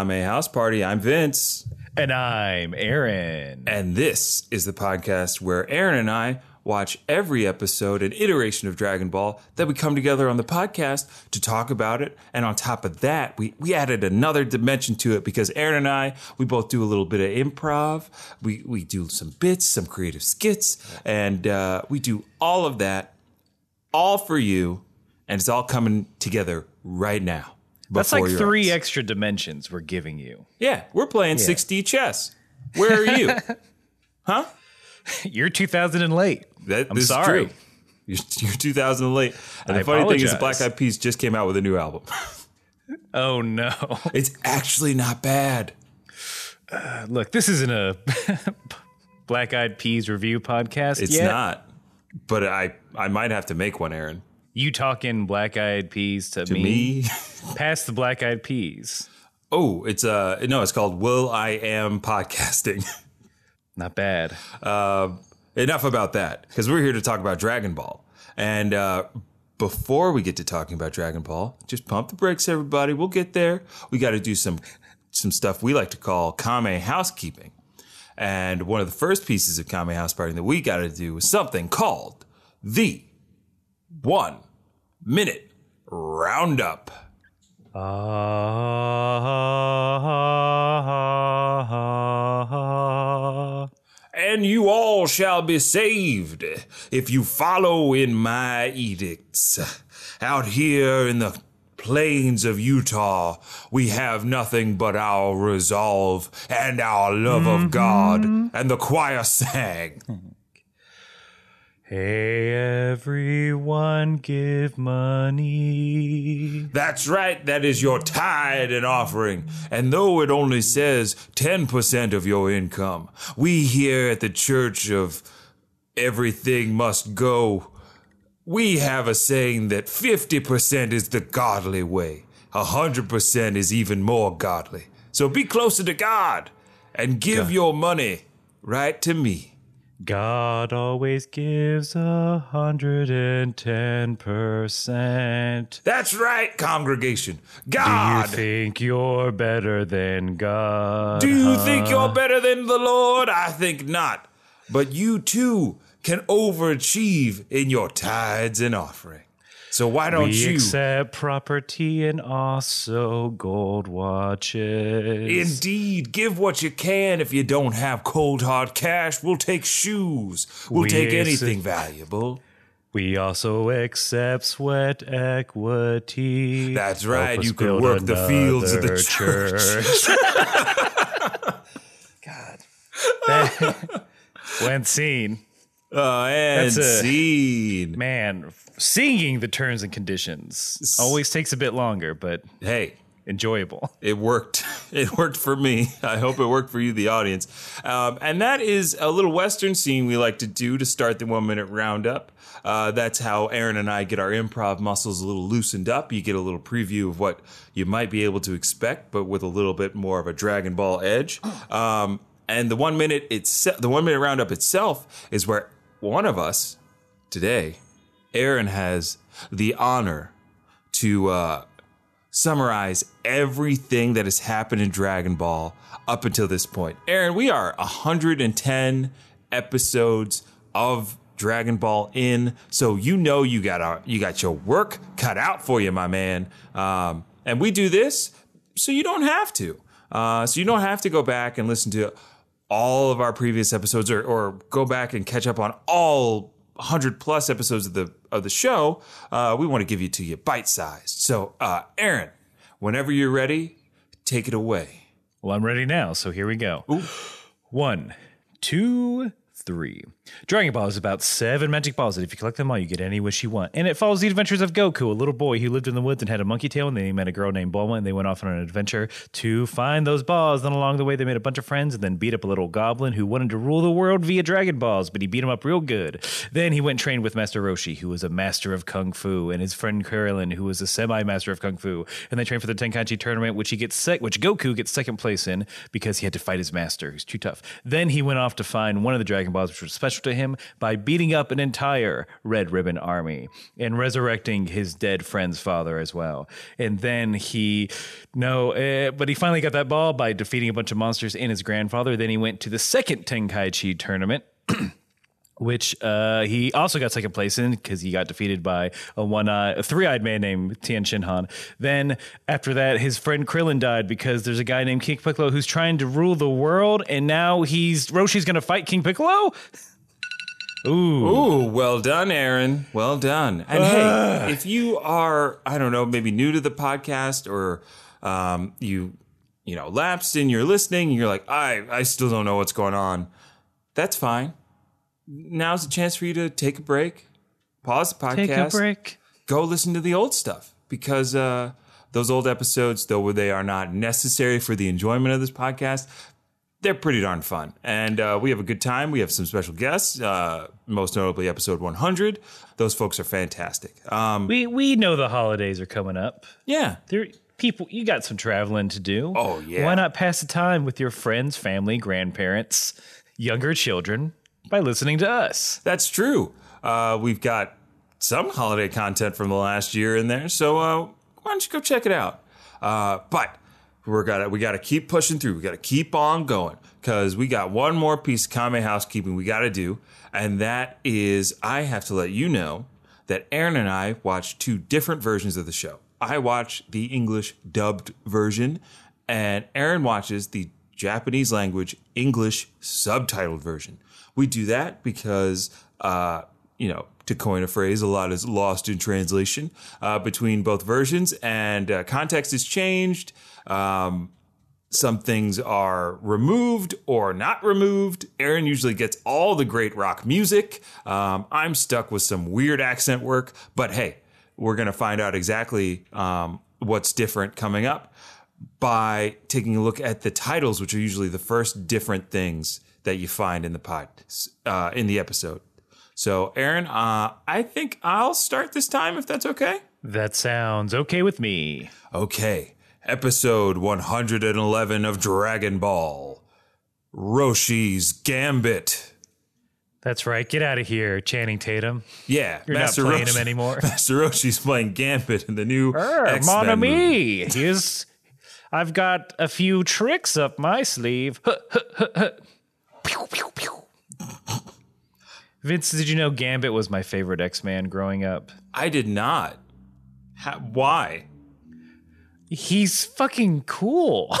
Kame House Party. I'm Vince. And I'm Aaron. And this is the podcast where Aaron and I watch every episode and iteration of Dragon Ball that we come together on the podcast to talk about it. And on top of that, we, we added another dimension to it because Aaron and I, we both do a little bit of improv. We, we do some bits, some creative skits, and uh, we do all of that all for you. And it's all coming together right now. That's like three eyes. extra dimensions we're giving you. Yeah, we're playing 6D chess. Where are you? huh? You're 2000 and late. That, I'm this sorry. Is true. You're, you're 2000 and late. And I the funny thing is. Black Eyed Peas just came out with a new album. Oh no. it's actually not bad. Uh, look, this isn't a Black Eyed Peas review podcast It's yet. not. But I, I might have to make one, Aaron. You talking Black Eyed Peas to, To me? me. Pass the Black Eyed Peas. Oh, it's uh no, it's called Will I Am Podcasting. Not bad. uh, enough about that because we're here to talk about Dragon Ball. And uh, before we get to talking about Dragon Ball, just pump the brakes, everybody. We'll get there. We got to do some some stuff we like to call Kame housekeeping. And one of the first pieces of Kame house party that we got to do is something called the one minute roundup. And you all shall be saved if you follow in my edicts. Out here in the plains of Utah, we have nothing but our resolve and our love of God. Mm-hmm. And the choir sang. Hey everyone, give money. That's right, that is your tithe and offering. And though it only says 10% of your income, we here at the Church of Everything Must Go, we have a saying that 50% is the godly way, 100% is even more godly. So be closer to God and give your money right to me. God always gives a hundred and ten percent. That's right, congregation. God. Do you think you're better than God? Do you think you're better than the Lord? I think not. But you too can overachieve in your tithes and offering. So why don't we you accept property and also gold watches? indeed give what you can if you don't have cold hard cash? We'll take shoes. We'll We take anything valuable. we also accept sweat equity. That's right, you can work the fields of the another church. God. when seen. Uh, and a- scene. Man, singing the terms and conditions always takes a bit longer, but Hey, enjoyable. it worked. It worked for me. I hope it worked for you, the audience. Um, and that is a little Western scene we like to do to start the one minute roundup. Uh, that's how Aaron and I get our improv muscles a little loosened up. You get a little preview of what you might be able to expect, but with a little bit more of a Dragon Ball edge. Um, and the one minute it's the one minute roundup itself is where one of us today, Aaron has the honor to uh, summarize everything that has happened in Dragon Ball up until this point. Aaron, we are 110 episodes of Dragon Ball in, so you know you got our, you got your work cut out for you, my man. Um, and we do this so you don't have to. Uh, so you don't have to go back and listen to all of our previous episodes or, or go back and catch up on all 100 plus episodes of the of the show uh, we want to give you to you bite sized so uh, aaron whenever you're ready take it away. Well, I'm ready now, so here we go. One, two, three. Dragon Ball is about seven magic balls that if you collect them all, you get any wish you want. And it follows the adventures of Goku, a little boy who lived in the woods and had a monkey tail, and then he met a girl named Bulma, and they went off on an adventure to find those balls. Then along the way, they made a bunch of friends, and then beat up a little goblin who wanted to rule the world via Dragon Balls, but he beat him up real good. Then he went trained with Master Roshi, who was a master of Kung Fu, and his friend Krillin, who was a semi-master of Kung Fu. And they trained for the Tenkaichi tournament, which he gets sec- which Goku gets second place in because he had to fight his master, who's too tough. Then he went off to find one of the Dragon Dragon Balls, which were special to him, by beating up an entire Red Ribbon army and resurrecting his dead friend's father as well. And then he, no, uh, but he finally got that ball by defeating a bunch of monsters and his grandfather. Then he went to the second Tenkaichi tournament. which uh, he also got second place in because he got defeated by a one eye, a three eyed man named Tien Shinhan. Then after that, his friend Krillin died because there's a guy named King Piccolo who's trying to rule the world, and now he's Roshi's going to fight King Piccolo. Ooh. Ooh, well done, Aaron. Well done. And hey, if you are, I don't know, maybe new to the podcast or um, you, you know, lapsed in your listening, you're like, I, I still don't know what's going on. That's fine. Now's the chance for you to take a break, pause the podcast, Take a break. go listen to the old stuff because uh, those old episodes, though they are not necessary for the enjoyment of this podcast, they're pretty darn fun. And uh, we have a good time. We have some special guests, uh, most notably episode 100. Those folks are fantastic. Um, We we know the holidays are coming up. yeah. There, people, you got some traveling to do. Oh, yeah. Why not pass the time with your friends, family, grandparents, younger children by listening to us? That's true. Uh, we've got some holiday content from the last year in there, so uh, why don't you go check it out? Uh, but we're gotta we gotta keep pushing through. We gotta keep on going because we got one more piece of Kame housekeeping we gotta do, and that is I have to let you know that Aaron and I watch two different versions of the show. I watch the English dubbed version, and Aaron watches the Japanese language English subtitled version. We do that because, uh, you know, to coin a phrase, a lot is lost in translation uh, between both versions, and uh, context is changed. Um, some things are removed or not removed. Aaron usually gets all the great rock music. Um, I'm stuck with some weird accent work, but hey, we're going to find out exactly um, what's different coming up by taking a look at the titles, which are usually the first different things that you find in the pod uh, in the episode. So, Aaron, uh, I think I'll start this time if that's okay. That sounds okay with me. Okay, episode 111 of Dragon Ball Roshi's Gambit. That's right. Get out of here, Channing Tatum. Yeah, You're not playing him anymore. Master Roshi's playing Gambit in the new Er, X-Men mon ami. Here's, I've got a few tricks up my sleeve. Pew, pew, pew. Vince, did you know Gambit was my favorite X Man growing up? I did not. How, why? He's fucking cool.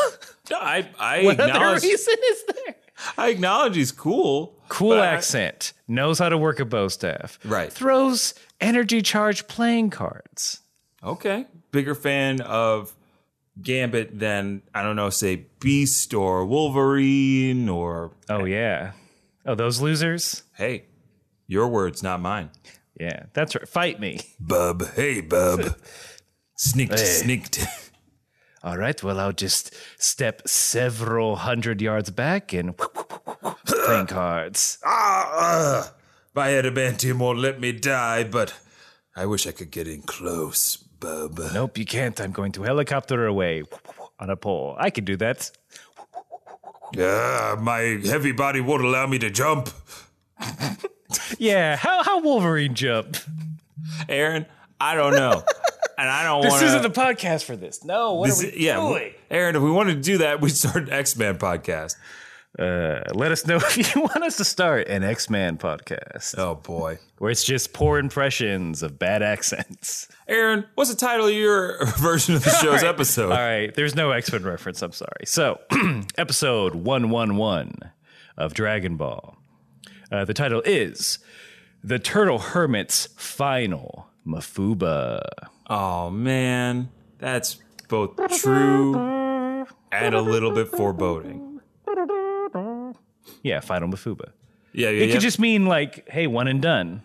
I I what other acknowledge reason is there? I acknowledge he's cool. Cool but I- accent, knows how to work a bow staff, Right. Throws energy charge playing cards. Okay. Bigger fan of Gambit than, I don't know, say Beast or Wolverine or, Oh yeah. Oh, those losers. hey, your words, not mine. Yeah, that's right. Fight me. Bub. Hey, bub. Sneaked, sneaked. All right, well, I'll just step several hundred yards back and playing cards. ah, uh, my adamantium won't let me die, but I wish I could get in close, bub. Nope, you can't. I'm going to helicopter away on a pole. I can do that. Ah, my heavy body won't allow me to jump. Yeah, how how Wolverine jump? Aaron, I don't know. and I don't This want isn't the podcast for this. No, what This are is- we yeah, doing? Aaron, if we wanted to do that, we'd start an X Men podcast. Uh, let us know if you want us to start an X Man podcast Oh boy. where it's just poor impressions of bad accents. Aaron, what's the title of your version of the show's episode? All right, there's no X Men reference. I'm sorry. So, episode 111 of Dragon Ball. Uh, the title is The Turtle Hermit's Final Mafuba. Oh man, that's both true and a little bit foreboding. Yeah, Final Mafuba. Yeah, yeah, It yeah. could just mean like, hey, one and done.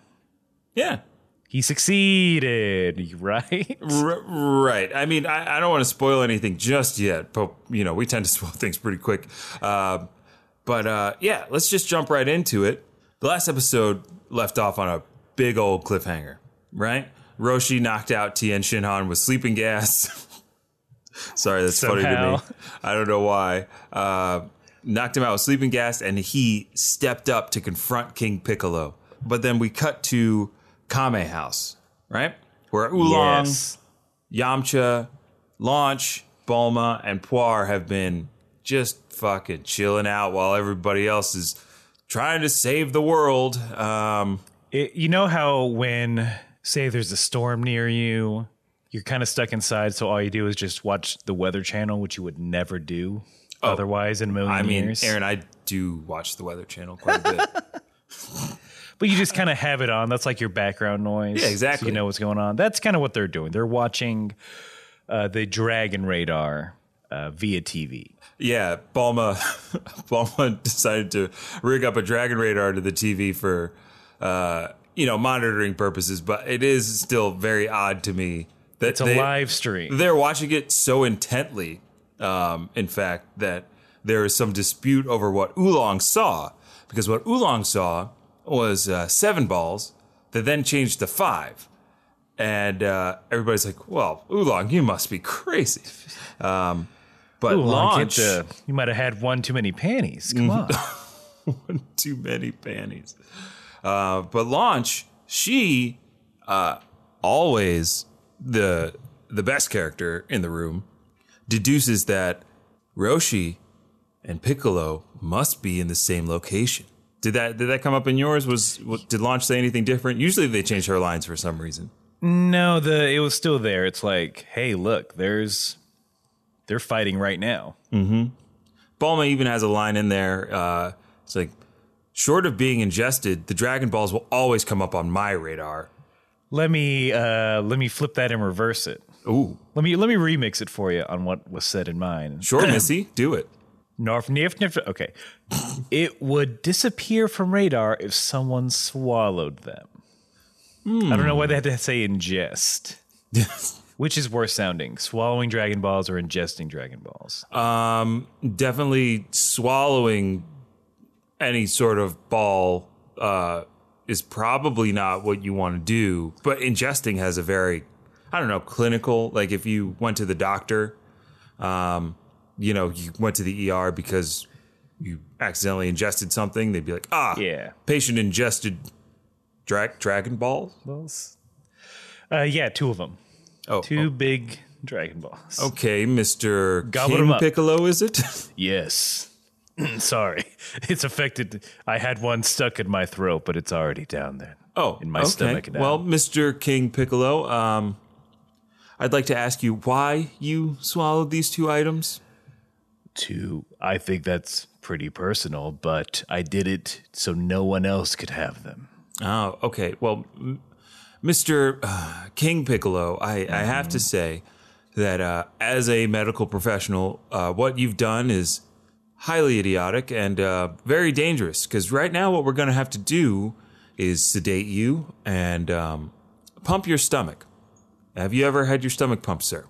yeah. He succeeded, right? R- right. I mean, I, I don't want to spoil anything just yet, but you know, we tend to spoil things pretty quick. Uh, but uh, yeah, let's just jump right into it. The last episode left off on a big old cliffhanger, right? Roshi knocked out Tien Shinhan with sleeping gas. Sorry, that's funny to me. I don't know why. Uh, knocked him out with sleeping gas, and he stepped up to confront King Piccolo. But then we cut to Kame House, right? Where Oolong, Yes. Yamcha, Launch, Bulma, and Puar have been just fucking chilling out while everybody else is trying to save the world. Um, It, you know how when say there's a storm near you, you're kind of stuck inside, so all you do is just watch the weather channel, which you would never do otherwise in a million I mean, years. Aaron, I do watch the Weather Channel quite a bit. But you just kind of have it on. That's like your background noise. Yeah, So exactly. you know what's going on. That's kind of what they're doing. They're watching uh, the Dragon Radar uh, via TV. Yeah, Bulma, Bulma decided to rig up a dragon radar to the TV for, uh, you know, monitoring purposes. But it is still very odd to me that It's a they, live stream. they're watching it so intently. Um, in fact, that there is some dispute over what Oolong saw because what Oolong saw was uh, seven balls that then changed to five. And uh, everybody's like, "Well, Oolong, you must be crazy." Um, but launch, uh, you might have had one too many panties. Come on. One too many panties. Uh, but launch, she uh, always the the best character in the room deduces that Roshi and Piccolo must be in the same location. Did that did that come up in yours? Was did launch say anything different? Usually they change her lines for some reason. No, the it was still there. It's like, hey, look, there's they're fighting right now. Bulma even has a line in there. Uh, it's like, short of being ingested, the Dragon Balls will always come up on my radar. Let me uh let me flip that and reverse it. Ooh, Let me let me remix it for you on what was said in mine. sure, Missy, do it. Norf, nif, nif, okay. it would disappear from radar if someone swallowed them. I don't know why they had to say ingest. Which is worse sounding, swallowing Dragon Balls or ingesting Dragon Balls? Um, definitely swallowing any sort of ball uh, is probably not what you want to do. But ingesting has a very, I don't know, clinical. Like if you went to the doctor, um, you know, you went to the ER because you accidentally ingested something, they'd be like, ah, Yeah. patient ingested dra- Dragon Ball. Balls? Uh, yeah, two of them. Oh, Two big Dragon Balls. okay, Mister King. Piccolo, is it? Yes. Sorry. It's affected. I had one stuck in my throat, but it's already down there. Oh, in my okay. stomach now. Well, Mr. King Piccolo, um, I'd like to ask you why you swallowed these two items. Two. I think that's pretty personal, but I did it so no one else could have them. Oh, okay. Well, m- Mr. Uh, King Piccolo, I, I have to say that uh, as a medical professional, uh, what you've done is highly idiotic and uh, very dangerous. Because right now, what we're going to have to do is sedate you and um, pump your stomach. Have you ever had your stomach pumped, sir?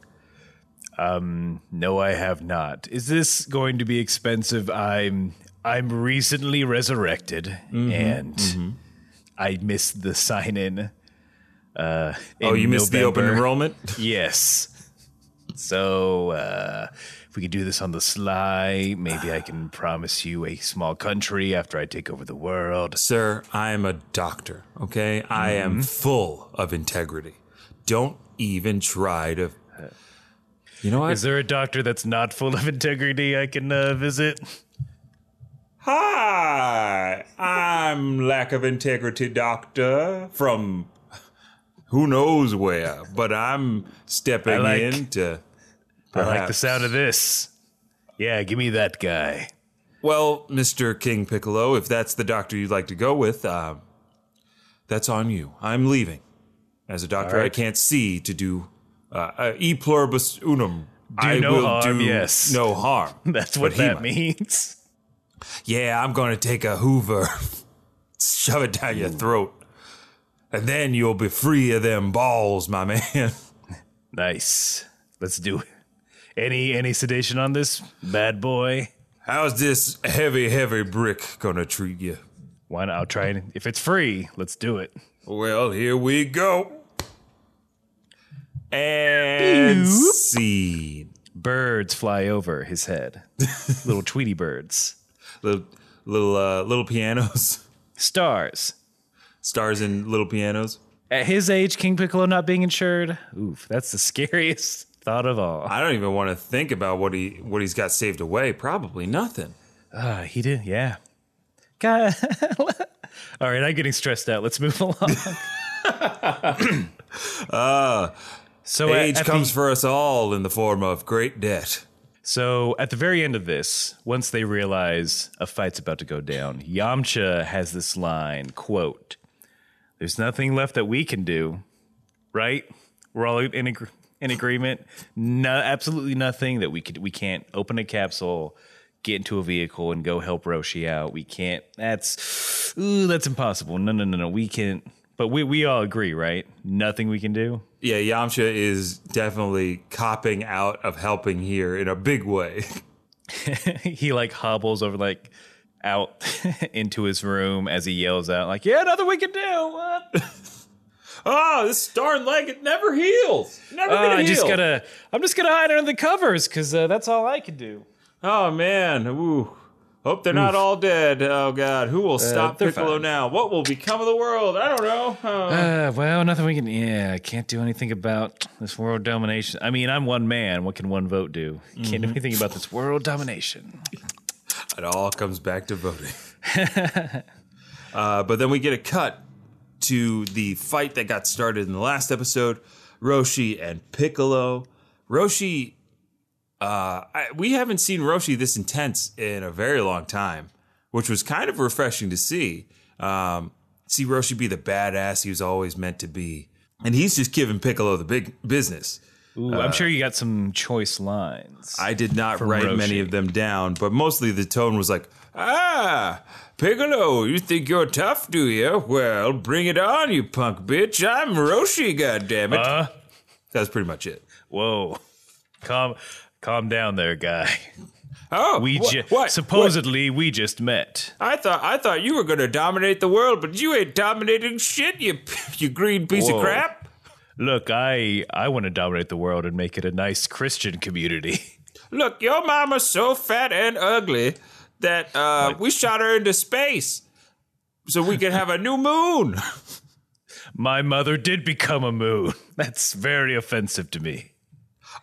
Um, No, I have not. Is this going to be expensive? I'm I'm recently resurrected and I missed the sign in. Uh, Oh, in you missed the open enrollment? Yes. So, uh, if we could do this on the sly, maybe I can promise you a small country after I take over the world. Sir, I am a doctor, okay? I am full of integrity. Don't even try to. You know what? Is there a doctor that's not full of integrity I can uh, visit? Hi, I'm lack of integrity doctor from who knows where, but I'm stepping I like- in to. I like the sound of this. Yeah, give me that guy. Well, Mr. King Piccolo, if that's the doctor you'd like to go with, uh, that's on you. I'm leaving. As a doctor, All I can't see to do uh, uh, e pluribus unum. I no will harm, do yes. no harm. That's what he that means. Yeah, I'm going to take a Hoover, shove it down your throat, and then you'll be free of them balls, my man. Nice. Let's do it. Any any sedation on this bad boy? How's this heavy, heavy brick going to treat you? Why not? I'll try it. If it's free, let's do it. Well, here we go. And scene. Birds fly over his head. Little Tweety birds. Little little uh, little pianos, Stars. stars and little pianos. At his age, King Piccolo not being insured. Oof, that's the scariest thought of all. I don't even want to think about what he what he's got saved away. Probably nothing. Uh, he did, yeah. God. all right, I'm getting stressed out. Let's move along. So Age at the- comes for us all in the form of great debt. So at the very end of this, once they realize a fight's about to go down, Yamcha has this line, quote, There's nothing left that we can do, right? We're all in, ag- in agreement. No, absolutely nothing that we could we can't open a capsule, get into a vehicle and go help Roshi out. We can't that's ooh, that's impossible. No, no, no, no. We can but we we all agree, right? Nothing we can do. Yeah, Yamcha is definitely copping out of helping here in a big way. he like hobbles over like out into his room as he yells out like yeah nothing we can do what? oh, this darn leg it never heals. Never Uh, gonna i heal. just gotta i'm just gonna hide under the covers because uh, that's all i can do Oh man, ooh. Hope they're not all dead. Oh god, who will stop Uh, they're Piccolo fine. now? What will become of the world? I don't know. Oh. uh, well nothing we can yeah i can't do anything about this world domination i mean i'm one man what can one vote do can't Mm-hmm. do anything about this world domination It all comes back to voting. uh, but then we get a cut to the fight that got started in the last episode Roshi and Piccolo. Roshi, uh, I, we haven't seen Roshi this intense in a very long time, which was kind of refreshing to see. Um, see Roshi be the badass he was always meant to be. And he's just giving Piccolo the big business. Ooh, i'm sure you got some choice lines I did not write many of them down, but mostly the tone was like, "Ah, Piccolo, you think you're tough, do you? Well, bring it on, you punk bitch! I'm Roshi, goddammit!" Uh? That was pretty much it. whoa calm calm down there guy Oh, we wha- ju- what? supposedly we just met I thought I thought you were gonna dominate the world, but you ain't dominating shit, you you green piece Whoa. of crap. Look, I I want to dominate the world and make it a nice Christian community. Look, your mama's so fat and ugly that uh, we shot her into space so we could have a new moon. My mother did become a moon. That's very offensive to me.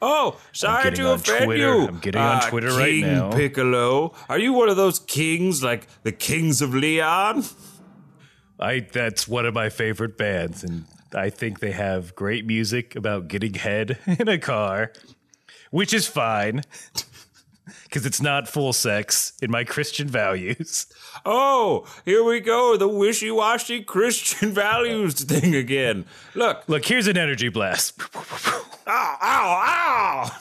Oh, sorry to offend Twitter. you. I'm getting on Uh, Twitter right King now. Piccolo, are you one of those kings like the kings of Leon? I that's one of my favorite bands and I think they have great music about getting head in a car, which is fine. Cuz it's not full sex in my Christian values. Oh, here we go, the wishy-washy Christian values thing again. Look, Look, here's an energy blast. ow, ow, ow!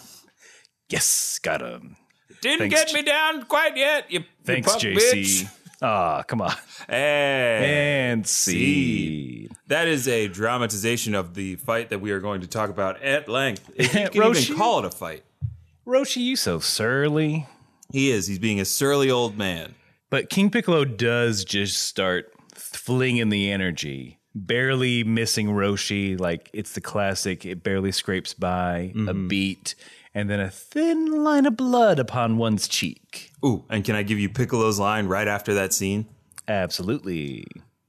Yes, got him. Didn't Thanks, get me down quite yet, you, you Thanks, punk JC. bitch. Ah, come on. Hey. And see. That is a dramatization of the fight that we are going to talk about at length. If you can Roshi? even call it a fight. Roshi, you so surly. He is. He's being a surly old man. But King Piccolo does just start flinging the energy, barely missing Roshi. Like it's the classic, it barely scrapes by, a mm-hmm. beat, and then a thin line of blood upon one's cheek. Ooh, and can I give you Piccolo's line right after that scene? Absolutely.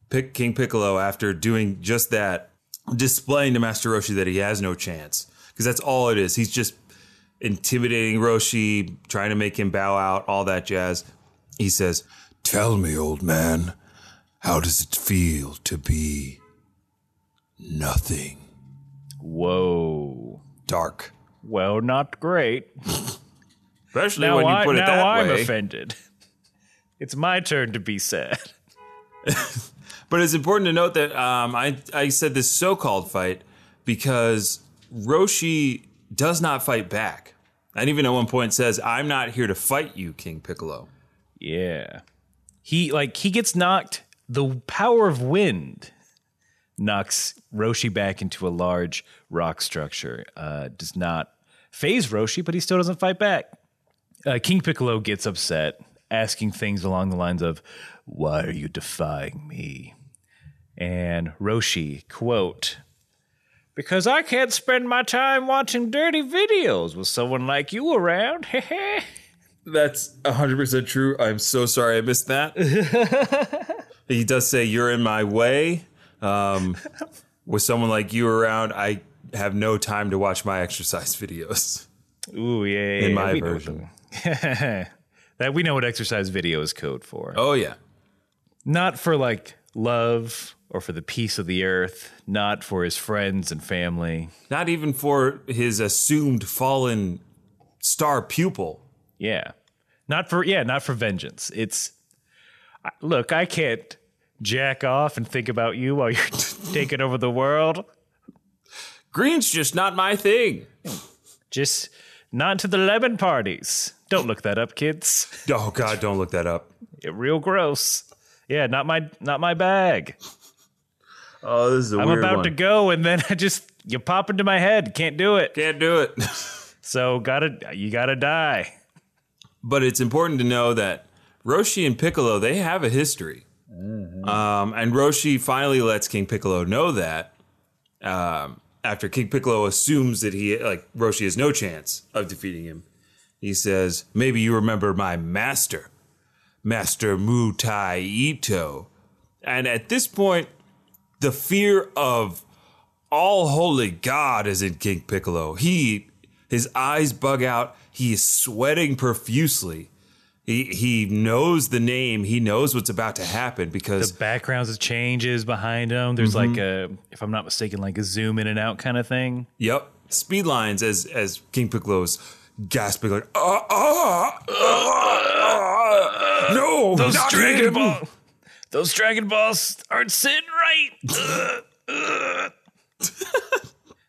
Pick King Piccolo after doing just that, displaying to Master Roshi that he has no chance. Because that's all it is. He's just intimidating Roshi, trying to make him bow out, all that jazz. He says, Tell me, old man, how does it feel to be nothing? Whoa. Dark. Well, not great. Especially Now, when you I, put it now that I'm way. offended. It's my turn to be sad. But it's important to note that um, I, I said this so called fight because Roshi does not fight back. And even at one point says, I'm not here to fight you, King Piccolo. Yeah. He like he gets knocked the power of wind knocks Roshi back into a large rock structure. Uh does not phase Roshi, but he still doesn't fight back. Uh, King Piccolo gets upset, asking things along the lines of, Why are you defying me? And Roshi, quote, Because I can't spend my time watching dirty videos with someone like you around. That's 100% true. I'm so sorry I missed that. he does say, You're in my way. Um, with someone like you around, I have no time to watch my exercise videos. Ooh, yeah, yeah, In my version. that we know what exercise video is code for. Oh, yeah. Not for like love or for the peace of the earth, not for his friends and family. Not even for his assumed fallen star pupil. Yeah. Not for yeah, not for vengeance. It's look, I can't jack off and think about you while you're taking over the world. Green's just not my thing. Just not to the lemon parties. Don't look that up, kids. Oh, God, don't look that up. It real gross. Yeah, not my not my bag. Oh, this is a I'm weird about one. to go and then I just you pop into my head. Can't do it. Can't do it. So gotta you gotta die. but it's important to know that Roshi and Piccolo they have a history, um, and Roshi finally lets King Piccolo know that um, after King Piccolo assumes that he like Roshi has no chance of defeating him. He says, "Maybe you remember my master, Master Mutaito," and at this point, the fear of all holy God is in King Piccolo. He his eyes bug out. He is sweating profusely. He he knows the name. He knows what's about to happen because The backgrounds of changes behind him. There's like a if I'm not mistaken, like a zoom in and out kind of thing. yep, speed lines as as King Piccolo's gasping like ah ah, ah, ah, no Those Dragon him." Ball Those Dragon Balls aren't sitting right. Ugh, ugh.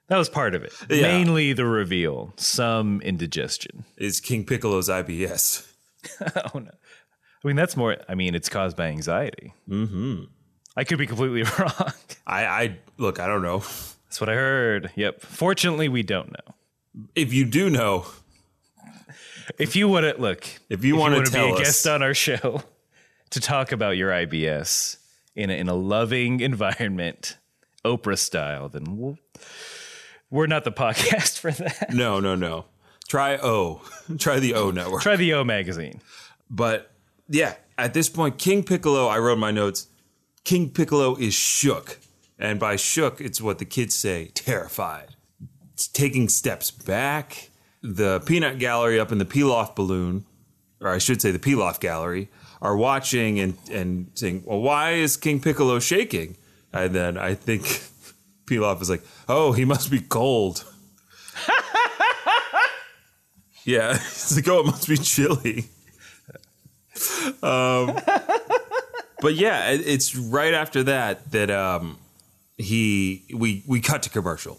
that was part of it. Yeah. Mainly the reveal, some indigestion. is King Piccolo's IBS. oh no. I mean that's more I mean it's caused by anxiety. Mm-hmm. I could be completely wrong. I I look I don't know That's what I heard. Yep. Fortunately, we don't know. if you do know If you want to look, if you want to wanna be a us guest on our show to talk about your IBS in a, in a loving environment, Oprah style, then we'll, we're not the podcast for that. no no no try O try the O network. Try the O magazine. But yeah, at this point, King Piccolo, I wrote my notes, King Piccolo is shook. And by shook, it's what the kids say, terrified. It's taking steps back. The peanut gallery up in the Pilaf balloon, or I should say the Pilaf gallery, are watching and, and saying, Well, why is King Piccolo shaking? And then I think Pilaf is like, Oh, he must be cold. yeah, it's like, Oh, it must be chilly. but yeah, it, it's right after that that um, he we we cut to commercial.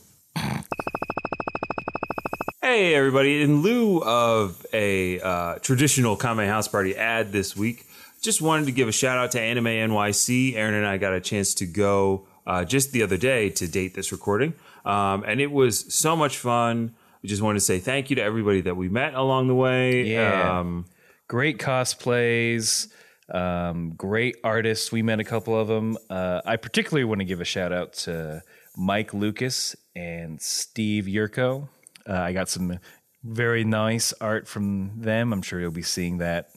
Hey everybody! In lieu of a uh, traditional Kame House Party ad this week, just wanted to give a shout out to Anime NYC. Aaron and I got a chance to go uh, just the other day to date this recording, um, and it was so much fun. We just wanted to say thank you to everybody that we met along the way. Yeah. Um, Great cosplays, um, great artists. We met a couple of them. Uh, I particularly want to give a shout out to Mike Lucas and Steve Yurko. Uh, I got some very nice art from them. I'm sure you'll be seeing that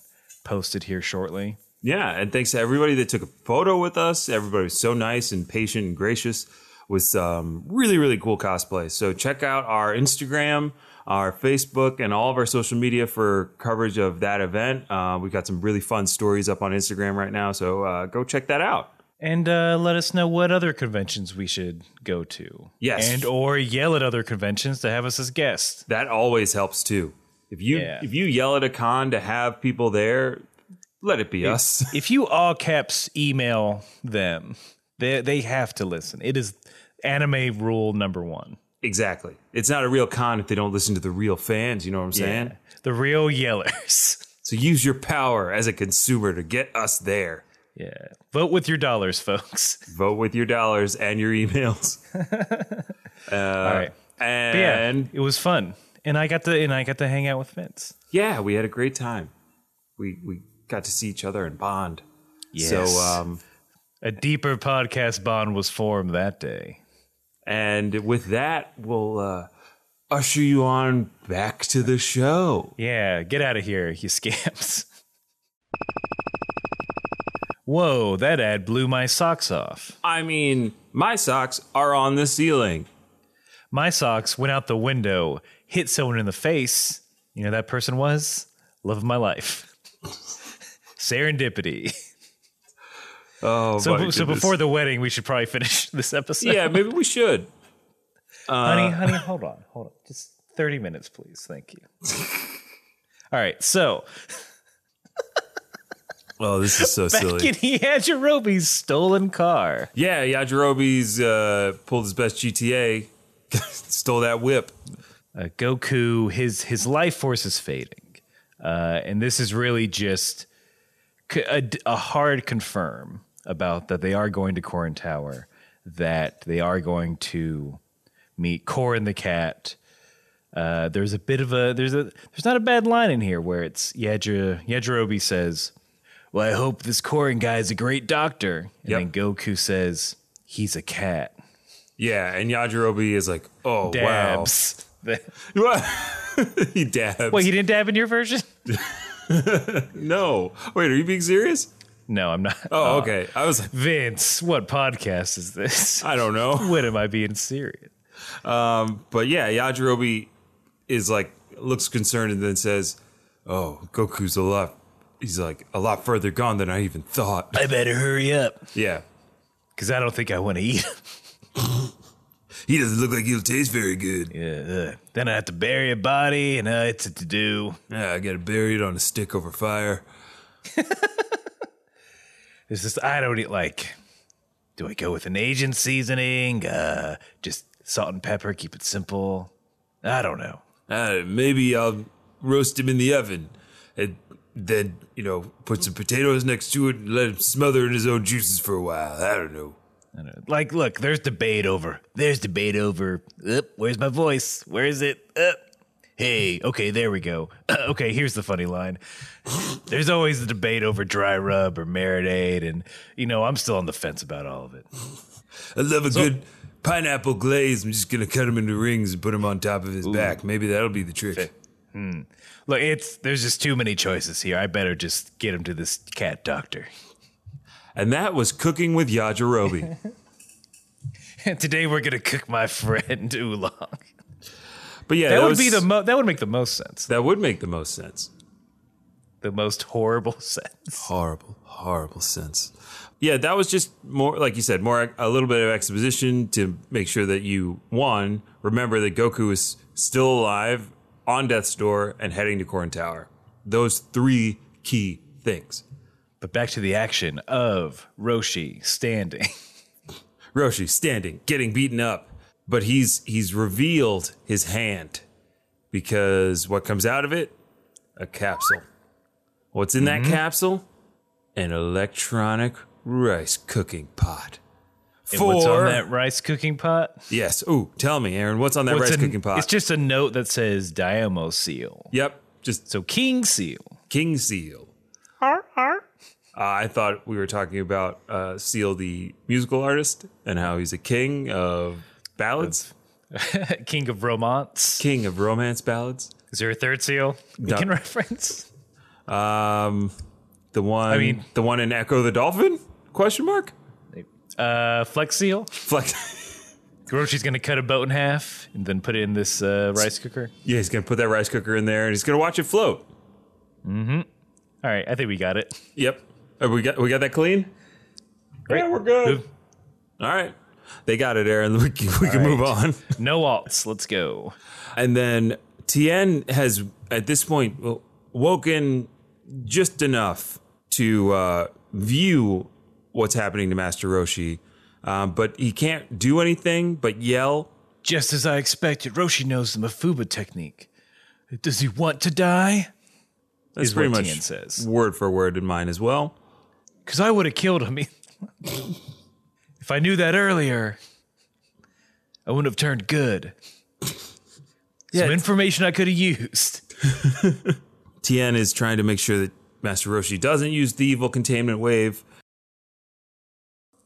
posted here shortly. Yeah, and thanks to everybody that took a photo with us. Everybody was so nice and patient and gracious with some really, really cool cosplay. So check out our Instagram, our Facebook, and all of our social media for coverage of that event. Uh, we've got some really fun stories up on Instagram right now, so uh, go check that out. And uh, let us know what other conventions we should go to. Yes. And or yell at other conventions to have us as guests. That always helps too. If you Yeah. if you yell at a con to have people there, let it be us. if you all caps email them, they they have to listen. It is anime rule number one. exactly. It's not a real con if they don't listen to the real fans. You know what I'm saying? The real yellers. So use your power as a consumer to get us there. Yeah. Vote with your dollars, folks. Vote with your dollars and your emails. Uh, all right. And Yeah. yeah. It was fun. And I got to and I got to hang out with Vince. Yeah, we had a great time. We we got to see each other and bond. Yes. So um A deeper podcast bond was formed that day. and with that we'll uh usher you on back to the show. Yeah, get out of here, you scamps. Whoa, that ad blew my socks off. I mean, my socks are on the ceiling. My socks went out the window, hit someone in the face. You know that person was? Love of my life. Serendipity. Oh, So, my so before the wedding, we should probably finish this episode. yeah, maybe we should. honey, honey, hold on, hold on. Just 30 minutes, please. Thank you. All right, so Oh, this is so back silly. in Yajirobe's stolen car. Yeah, Yajirobe's uh, pulled his best GTA, stole that whip. Uh, Goku, his his life force is fading, uh, and this is really just a hard confirm about that they are going to Korin Tower, that they are going to meet Korin the cat. Uh, there's a bit of a there's a there's not a bad line in here where it's Yajira Yajirobe says, "Well, I hope this Korin guy is a great doctor," and Yep. then Goku says, "He's a cat." Yeah, and Yajirobe is like, oh, Dabs. wow. he dabs. Wait, he didn't dab in your version? no. Wait, are you being serious? No, I'm not. Oh, uh, okay. I was like, Vince, what podcast is this? I don't know. when am I being serious? Um, but yeah, Yajirobe is like, looks concerned and then says, oh, Goku's a lot, he's like a lot further gone than I even thought. I better hurry up Yeah. because I don't think I want to eat. He doesn't look like he'll taste very good. yeah, uh, then I have to bury a body, and uh, it's a to do. Yeah, I gotta bury it on a stick over fire. It's just I don't eat like. Do I go with an Asian seasoning? Uh, just salt and pepper, keep it simple. I don't know. Uh, maybe I'll roast him in the oven and then, you know, put some potatoes next to it and let him smother in his own juices for a while. I don't know. I don't know. Like, look, there's debate over. There's debate over. Up, where's my voice? Where is it? Up. Hey, okay, there we go. Uh, okay, here's the funny line. There's always the debate over dry rub or marinade, and you know I'm still on the fence about all of it. I love a good pineapple glaze. I'm just gonna cut him into rings and put him on top of his back. Maybe that'll be the trick. Hmm. Look, it's there's just too many choices here. I better just get him to this cat doctor. And that was cooking with Yajirobe. And today we're gonna cook my friend Oolong. But yeah, That would was- be the mo- that would make the most sense. that would make the most sense. The most horrible sense. horrible, horrible sense. Yeah, that was just more, like you said, more a little bit of exposition to make sure that you one remember that Goku is still alive on Death's Door and heading to Korin Tower. Those three key things. But back to the action of Roshi standing. Roshi standing, getting beaten up, but he's he's revealed his hand because what comes out of it? A capsule. What's in that mm-hmm. capsule? An electronic rice cooking pot. And what's on that rice cooking pot? Yes. Ooh, tell me, Aaron, what's on that What's rice a- cooking pot? It's just a note that says Diamo Seal. yep, just So King Seal. King Seal. Uh, I thought we were talking about uh, Seal, the musical artist, and how he's a king of ballads, King of Romance. king of romance ballads. Is there a third seal we No. can reference? Um, the one, I mean- the one in Ecco the Dolphin? Question mark. Uh, Flex Seal. Flex. Roshi's gonna cut a boat in half and then put it in this uh, rice cooker. yeah, he's gonna put that rice cooker in there, and he's gonna watch it float. Mhm. All right, I think we got it. Yep. Uh, we got we got that clean. Yeah, we're good. Move. All right, they got it, Aaron. We can, we can move on. No alts. Let's go. And then Tien has, at this point, woken just enough to uh, view what's happening to Master Roshi, um, but he can't do anything but yell. Just as I expected, Roshi knows the Mafuba technique. Does he want to die? That's Is pretty what much Tien says. word for word in mine as well. Because I would have killed him. if I knew that earlier, I wouldn't have turned good. Some information I could have used. Tien is trying to make sure that Master Roshi doesn't use the evil containment wave.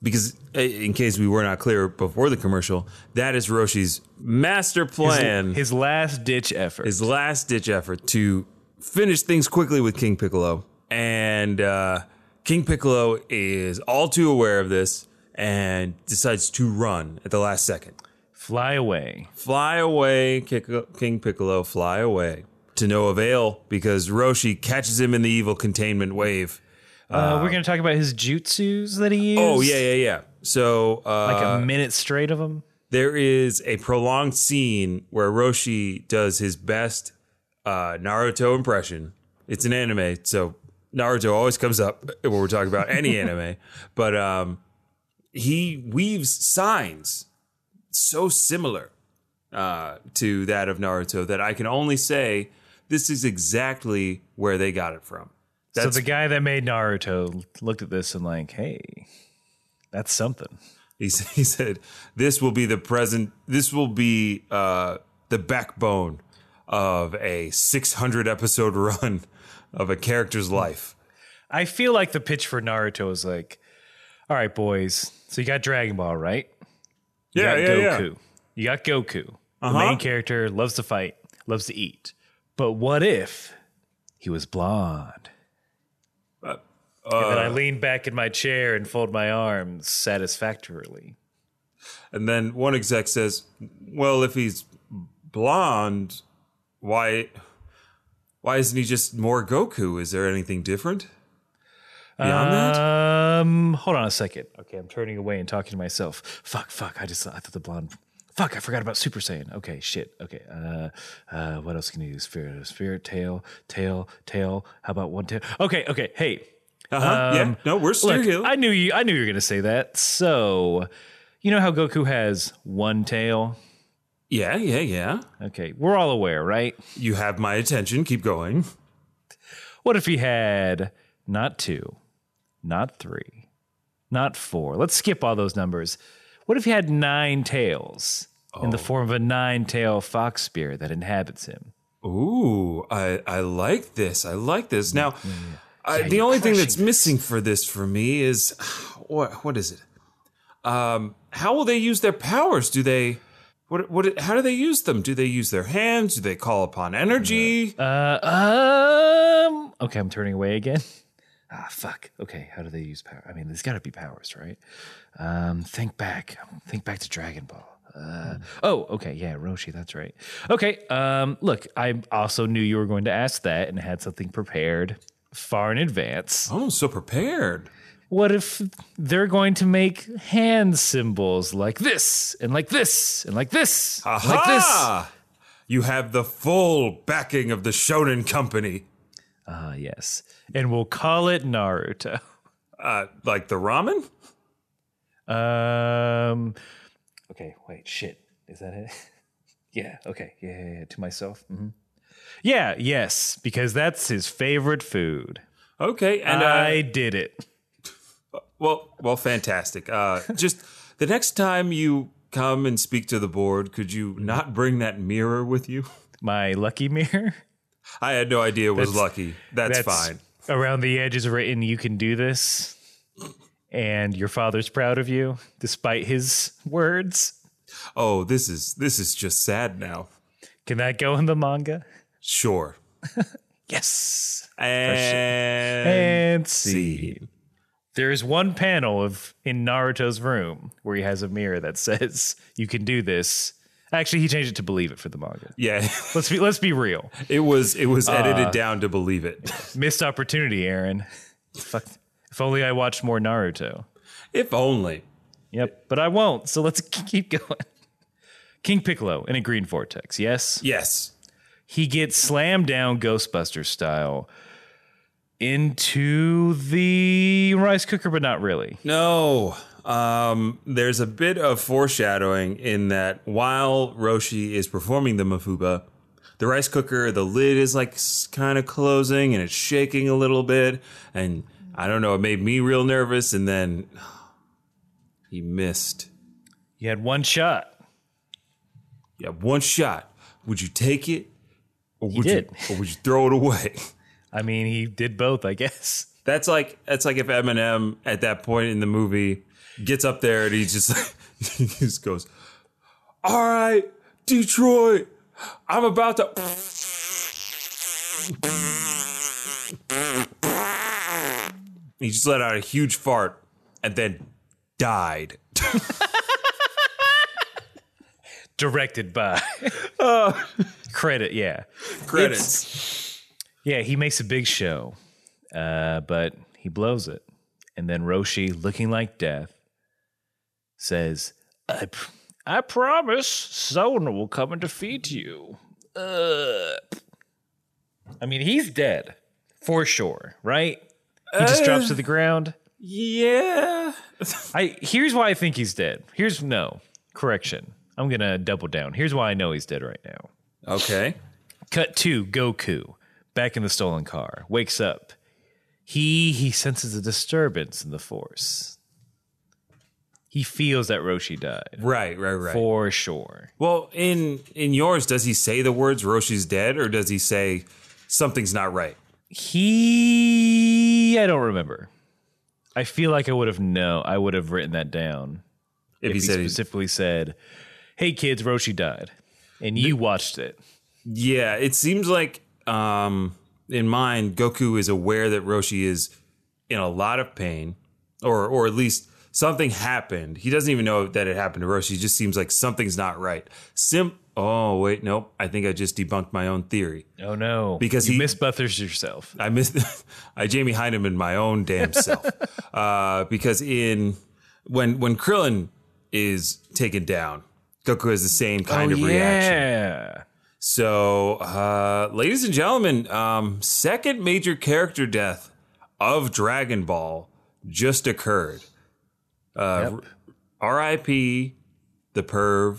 because uh, in case we were not clear before the commercial, that is Roshi's master plan, his, His last ditch effort. His last ditch effort to finish things quickly with King Piccolo. And uh, King Piccolo is all too aware of this and decides to run at the last second. Fly away. Fly away, King Piccolo, fly away. To no avail because Roshi catches him in the evil containment wave. Uh, we're going to talk about his jutsus that he used. Oh, yeah, yeah, yeah. So, uh, Like a minute straight of them. there is a prolonged scene where Roshi does his best uh, Naruto impression. It's an anime, so Naruto always comes up when we're talking about any anime. But um, he weaves signs so similar uh, to that of Naruto that I can only say this is exactly where they got it from. So the guy that made Naruto looked at this and like, hey, that's something. He, he said, "This will be the present. This will be uh, the backbone of a 600 episode run of a character's life." I feel like the pitch for Naruto is like, all right, boys. So you got Dragon Ball, right? Yeah. You got Goku. You got Goku. The Uh-huh. main character loves to fight, loves to eat. But what if he was blonde? Uh, and then I lean back in my chair and fold my arms satisfactorily. And then one exec says, "Well, if he's blonde, why why isn't he just more Goku? Is there anything different beyond that?" Um, hold on a second. Okay, I'm turning away and talking to myself. Fuck, fuck. I just I thought the blonde. Fuck, I forgot about Super Saiyan. Okay, shit. Okay, uh, uh, what else can you use? Spirit, spirit, tail, tail, tail. How about one tail? Okay, okay. Hey, Uh-huh. yeah, no, we're still look, here. I knew you. I knew you were gonna say that. So, you know how Goku has one tail? Yeah, yeah, yeah. Okay, we're all aware, right? You have my attention. Keep going. What if he had not two, not three, not four? Let's skip all those numbers. What if he had nine tails in the form of a nine tail fox spirit that inhabits him? Ooh, I I like this. I like this. Now, I, the only thing that's crushing missing for this for me is what what is it? Um, how will they use their powers? Do they what what? How do they use them? Do they use their hands? Do they call upon energy? Uh, um. Okay, I'm turning away again. Ah, fuck. Okay, how do they use power? I mean, there's got to be powers, right? Um, think back. Think back to Dragon Ball. Uh, oh, okay, yeah, Roshi, that's right. Okay, um, look, I also knew you were going to ask that and had something prepared far in advance. Oh, so prepared. What if they're going to make hand symbols like this and like this and like this, and like this? Aha! You have the full backing of the Shonen Company, Ah, yes, and we'll call it Naruto. uh, like the ramen. Um. Okay. Wait. Shit. Is that it? yeah. Okay. Yeah. yeah, yeah, To myself. mm-hmm. Yeah. Yes. Because that's his favorite food. Okay, and uh, I did it. Well, well, fantastic. Uh, just the next time you come and speak to the board, could you not bring that mirror with you? My lucky mirror. I had no idea it was That's- lucky. That's, fine. Around the edge is written, "You can do this," and your father's proud of you, despite his words. Oh, this is this is just sad now. Can that go in the manga? Sure. Yes. And, And see. There's one panel of in Naruto's room where he has a mirror that says, "You can do this." Actually, he changed it to believe it for the manga. yeah, Let's be let's be real. it was it was edited Uh, down to believe it. Missed opportunity, Aaron. Fuck. If only I watched more Naruto. If only. Yep, but I won't. So let's keep going. King Piccolo in a green vortex. Yes, Yes. he gets slammed down Ghostbuster style into the rice cooker, but not really. No. Um, there's a bit of foreshadowing in that while Roshi is performing the Mafuba, the rice cooker, the lid is like kind of closing and it's shaking a little bit. And I don't know, it made me real nervous. And then he missed. You had one shot. You had one shot. Would you take it? Or would you or would you throw it away? I mean, he did both, I guess. That's like that's like if Eminem at that point in the movie gets up there and he just he just goes, "All right, Detroit, I'm about to." He just let out a huge fart and then died. Directed by. Uh, credit, yeah. Credits. Yeah, he makes a big show, uh, but he blows it. And then Roshi, looking like death, says, I, pr- I promise Sona will come and defeat you. Uh. I mean, he's dead for sure, right? He just drops to the ground. Yeah. I here's why I think he's dead. Here's no correction. I'm gonna double down. Here's why I know he's dead right now. Okay. Cut to Goku back in the stolen car. Wakes up. He he senses a disturbance in the force. He feels that Roshi died Right, right, right. for sure. Well, in in yours, does he say the words "Roshi's dead" or does he say something's not right? He I don't remember. I feel like I would have no. I would have written that down If, if he he said, specifically said, "Hey kids, Roshi died," and you watched it. yeah, it seems like um, in mind, Goku is aware that Roshi is in a lot of pain, or or at least something happened. He doesn't even know that it happened to Roshi. It just seems like something's not right. Sim. Oh wait, nope. I think I just debunked my own theory. Oh no! Because you he- misbutters yourself. I missed I Jamie Hyneman my own damn self. uh, because in when when Krillin is taken down, Goku has the same kind of reaction. So, uh, ladies and gentlemen, um, second major character death of Dragon Ball just occurred. Uh, R.I.P. the perv,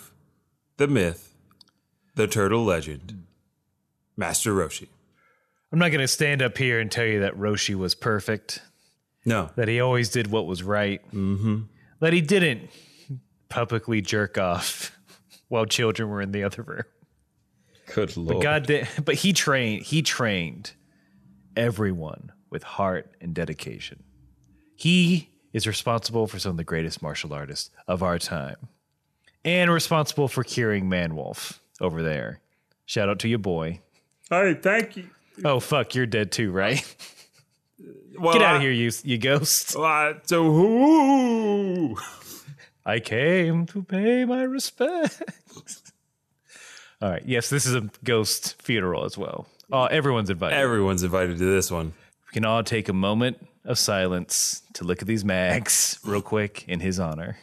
the myth, the turtle legend, Master Roshi. I'm not going to stand up here and tell you that Roshi was perfect, No, that he always did what was right, mm-hmm. that he didn't publicly jerk off while children were in the other room. Good lord. God, da- but he trained. He trained everyone with heart and dedication. He is responsible for some of the greatest martial artists of our time, and responsible for curing Manwolf over there. Shout out to your boy. Hey, thank you. Oh fuck, you're dead too, right? Well, Get out I- of here, you you ghost. Uh, so who? I came to pay my respect. All right. Yes, this is a ghost funeral as well. Uh, everyone's invited. Everyone's invited to this one. we can all take a moment of silence to look at these mags real quick in his honor.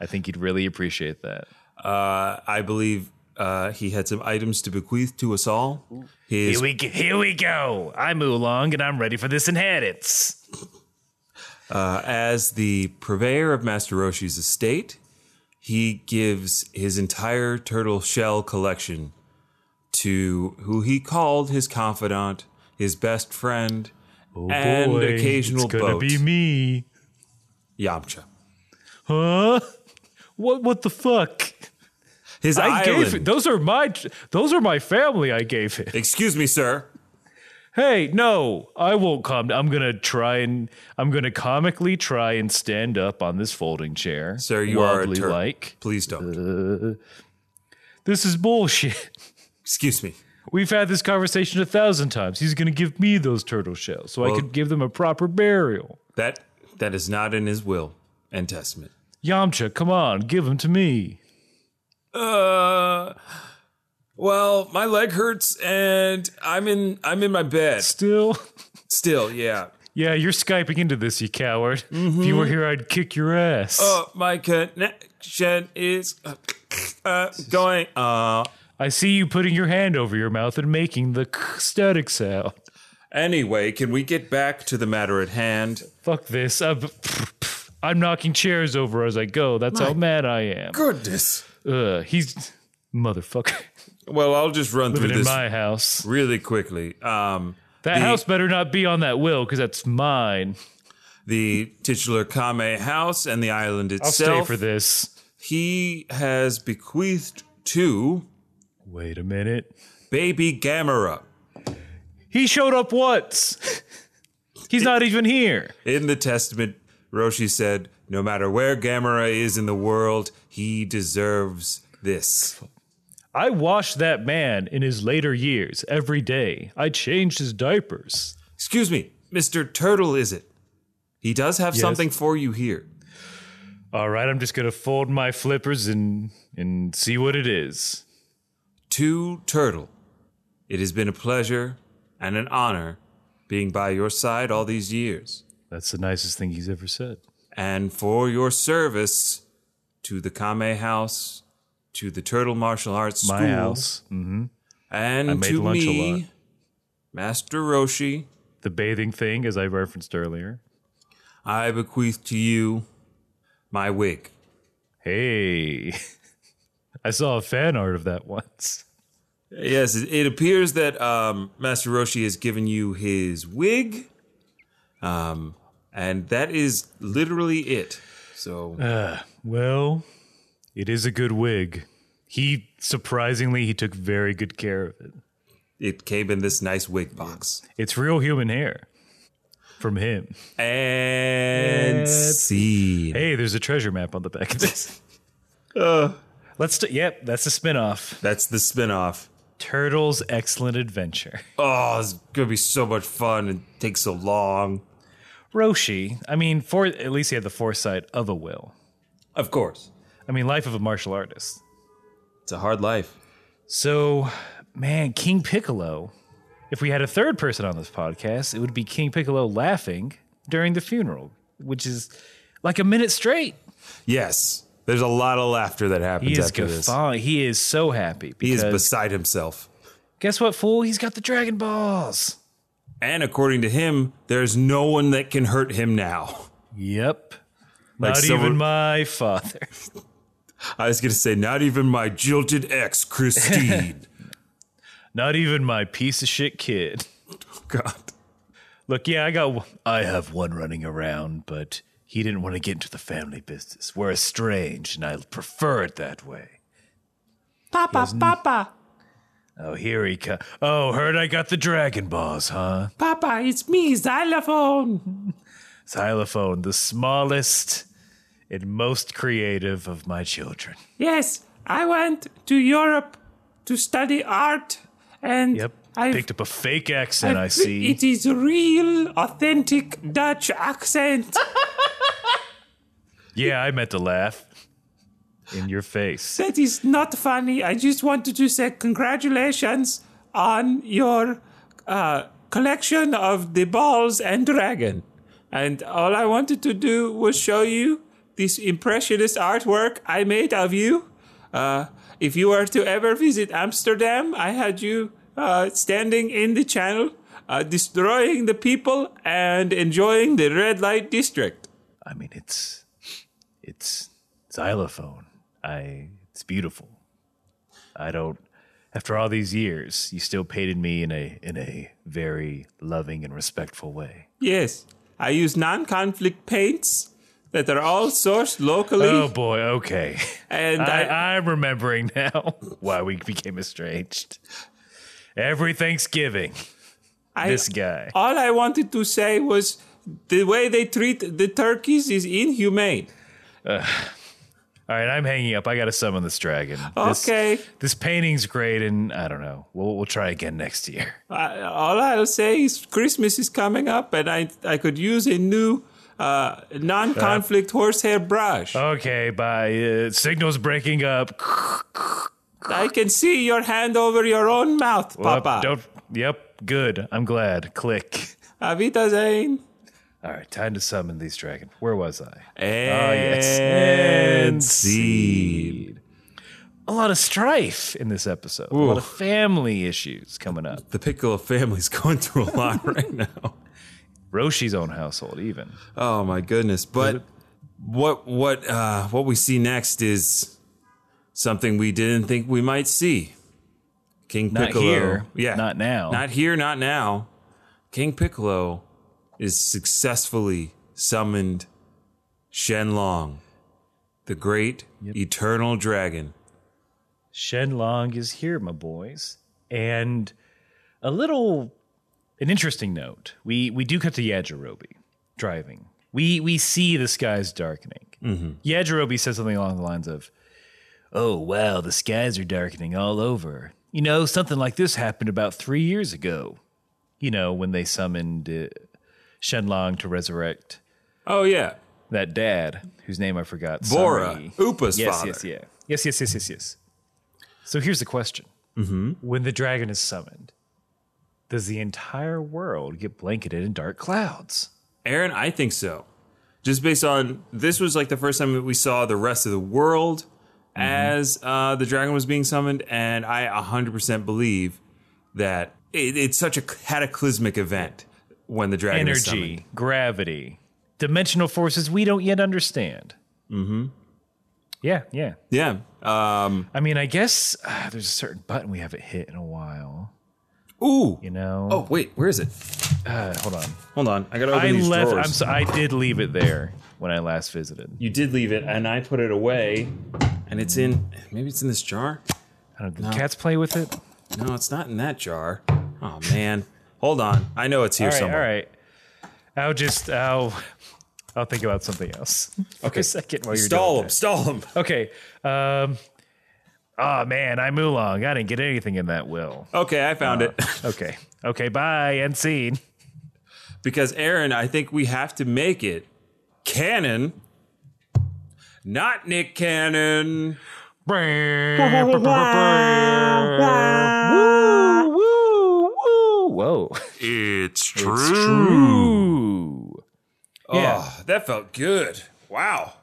I think he'd really appreciate that. Uh, I believe uh, he had some items to bequeath to us all. His Here we go. Here we go. I'm Oolong, and I'm ready for this inheritance. uh, as the purveyor of Master Roshi's estate, he gives his entire turtle shell collection to who he called his confidant, his best friend, oh, and Boy, occasional it's gonna boat, be me. Yamcha. Huh? What? What the fuck? His I island. gave. Those are my. Those are my family. I gave him. Excuse me, sir. Hey, no, I won't come. I'm gonna try and I'm gonna comically try and stand up on this folding chair. Sir, you are a turtle. like. Please don't. This is bullshit. Excuse me. We've had this conversation a thousand times. He's gonna give me those turtle shells so I could give them a proper burial. That that is not in his will and testament. Yamcha, come on, give them to me. Uh, well, my leg hurts and I'm in I'm in my bed Still, still. Yeah. yeah, you're skyping into this, you coward. If Mm-hmm. you were here, I'd kick your ass. Oh, my connection is uh, uh, going. Uh, I see you putting your hand over your mouth and making the static sound. anyway, can we get back to the matter at hand? Fuck this. I'm, I'm knocking chairs over as I go. That's how mad I am. Goodness. Ugh, he's motherfucker Well, I'll just run through in this my house. really quickly. Um, That the- house better not be on that will because that's mine. the titular Kame house and the island itself. I'll stay for this. He has bequeathed to Wait a minute. baby Gamera. He showed up once. He's not even here. In the testament, Roshi said, No matter where Gamera is in the world, he deserves this. I washed that man in his later years every day. I changed his diapers. Excuse me, Mr. Turtle, is it? He does have Yes. something for you here. All right, I'm just gonna fold my flippers and and see what it is. To Turtle, it has been a pleasure and an honor being by your side all these years. That's the nicest thing he's ever said. and for your service to the Kame House, to the Turtle Martial Arts My School, house, hmm and made to lunch a me, lot. Master Roshi, the bathing thing, as I referenced earlier. I bequeath to you my wig. Hey, I saw a fan art of that once. Yes, it, it appears that um, Master Roshi has given you his wig, um, and that is literally it. So Well, it is a good wig. He surprisingly he took very good care of it. it came in this nice wig box. It's real human hair from him. And Let's- see. Hey, there's a treasure map on the back of this. Uh. Let's. St- yep, that's a spinoff. That's the spinoff. Turtles' Excellent Adventure. Oh, it's gonna be so much fun and take so long. Roshi. I mean, for at least he had the foresight of a will. Of course. I mean, life of a martial artist. It's a hard life. So, man, King Piccolo. If we had a third person on this podcast, it would be King Piccolo laughing during the funeral, which is like a minute straight. Yes. There's a lot of laughter that happens He is after this. He is so happy He is beside himself. guess what, fool? He's got the Dragon Balls. And according to him, there's no one that can hurt him now. Yep. Like Not someone- even my father. I was gonna say, not even my jilted ex, Christine. Not even my piece of shit kid. God. Look, yeah, I got. I have one running around, but he didn't want to get into the family business. We're estranged, and I prefer it that way. Papa, Papa, Oh, here he comes. Oh, heard I got the Dragon Balls, huh? Papa, it's me, Xylophone. Xylophone, the smallest and most creative of my children. Yes, I went to Europe to study art, and Yep. I Picked up a fake accent, I see. It is real, authentic Dutch accent. Yeah, I meant to laugh. In your face. that is not funny. I just wanted to say congratulations on your uh, collection of the balls and dragon. And all I wanted to do was show you this impressionist artwork I made of you. Uh, if you were to ever visit Amsterdam, I had you uh, standing in the channel, uh, destroying the people and enjoying the red light district. I mean, it's it's xylophone. I it's beautiful. I don't. After all these years, you still painted me in a in a very loving and respectful way. Yes, I use non-conflict paints that they're all sourced locally, Oh boy, okay. and I, I, I'm remembering now why we became estranged. Every Thanksgiving, I, this guy. all I wanted to say was the way they treat the turkeys is inhumane. Uh, all right, I'm hanging up. I got to summon this dragon. Okay, This painting's great, and I don't know. We'll we'll try again next year. I, all I'll say is Christmas is coming up, and I I could use a new uh, non-conflict horsehair brush. Okay, bye. Uh, signal's breaking up. I can see your hand over your own mouth, Well, Papa. don't. Yep, good. I'm glad. Click. Avita Zane. All right, time to summon these dragons. Where was I? And, And seed. A lot of strife in this episode. A lot of family issues coming up. The Piccolo family's going through a lot right now. Roshi's own household, even. Oh my goodness! But what what uh, what we see next is something we didn't think we might see. King Not Piccolo, here. yeah, Not now. not here, not now. King Piccolo is successfully summoned Shenlong, the great eternal dragon. Shenlong is here, my boys. And a little, an interesting note. We we do cut to Yajirobe driving we we see the skies darkening. Mm-hmm. Yajirobe says something along the lines of, "Oh wow, the skies are darkening all over." You know, something like this happened about three years ago. You know, when they summoned uh, Shenlong to resurrect Oh yeah, that dad whose name I forgot. Bora, Sorry. Upa's yes, father. yes, yeah, yes, yes, yes, yes, yes. So here's the question: mm-hmm. When the dragon is summoned, does the entire world get blanketed in dark clouds? Aaron, I think so. Just based on this was like the first time that we saw the rest of the world as uh, the dragon was being summoned, and I 100% believe that it, it's such a cataclysmic event when the dragon is summoned. Energy, gravity, dimensional forces we don't yet understand. Mm-hmm. Yeah, yeah. Yeah. Um, I mean, I guess uh, there's a certain button we haven't hit in a while. Ooh. You know? Oh wait, where is it? uh, hold on. Hold on, I gotta open I these left. drawers. I'm so, I did leave it there when I last visited. you did leave it, and I put it away, and it's in. Maybe it's in this jar. I don't know, did cats play with it? No, it's not in that jar. Oh man, hold on. I know it's here All right, somewhere. all right. I'll just I'll I'll think about something else for Okay. a second while you're Stall doing him. Stall him. that. Okay. Um. Oh man, I'm Oolong. I didn't get anything in that will. Okay, I found uh, it. Okay. Okay. Bye. End scene. because Aaron, I think we have to make it canon, not Nick Cannon. woo, woo, woo. Whoa. It's True. Oh, yeah. Oh, that felt good. Wow.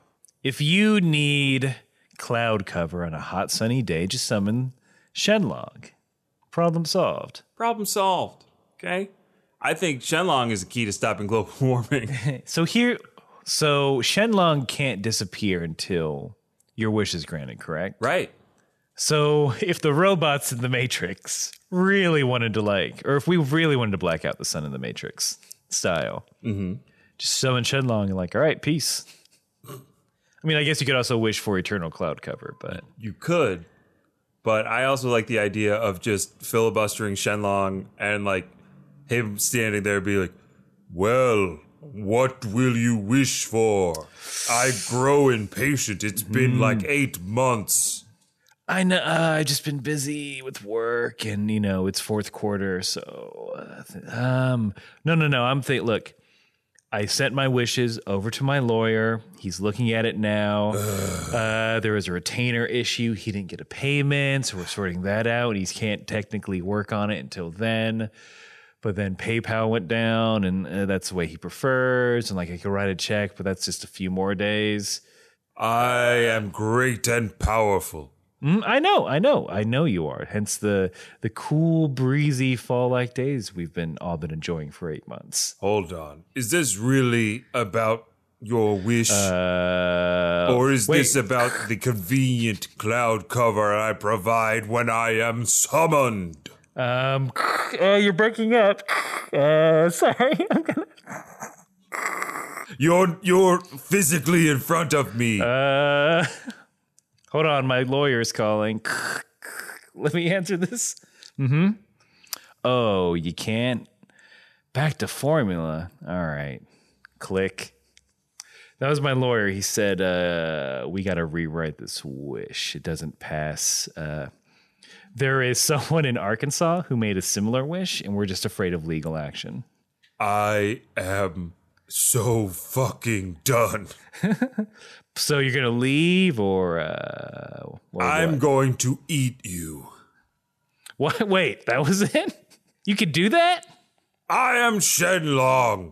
If you need cloud cover on a hot sunny day, just summon Shenlong. Problem solved. Problem solved. Okay. I think Shenlong is the key to stopping global warming. So here, so Shenlong can't disappear until your wish is granted, correct? right. So if the robots in the Matrix really wanted to like, or if we really wanted to black out the sun in the Matrix style, mm-hmm. just summon Shenlong and like, all right, peace. I mean, I guess you could also wish for eternal cloud cover, but You could, but I also like the idea of just filibustering Shenlong and like him standing there be like, "Well, what will you wish for? I grow impatient. It's been like eight months." I know uh, I've just been busy with work, and you know it's fourth quarter, so uh, th- um, no, no, no. I'm thinking. Look, I sent my wishes over to my lawyer. He's looking at it now. uh, there was a retainer issue. He didn't get a payment, so we're sorting that out. He can't technically work on it until then. But then PayPal went down, and uh, that's the way he prefers. And like I could write a check, but that's just a few more days. I am great and powerful. Mm, I know, I know, I know you are. Hence the the cool, breezy fall-like days we've been all been enjoying for eight months. Hold on. Is this really about your wish? Uh, or is wait. this about the convenient cloud cover I provide when I am summoned? um, uh, you're breaking up. Uh, sorry. You're you're physically in front of me. uh, hold on, my lawyer's calling. Let me answer this. Mm-hmm. Oh, you can't. Back to formula. All right. Click. That was my lawyer. He said, uh, we got to rewrite this wish. It doesn't pass. Uh, there is someone in Arkansas who made a similar wish, and we're just afraid of legal action. I am so fucking done. So you're going to leave, or, uh, or I'm what? going to eat you. what? Wait, that was it? You could do that? I am Shenlong.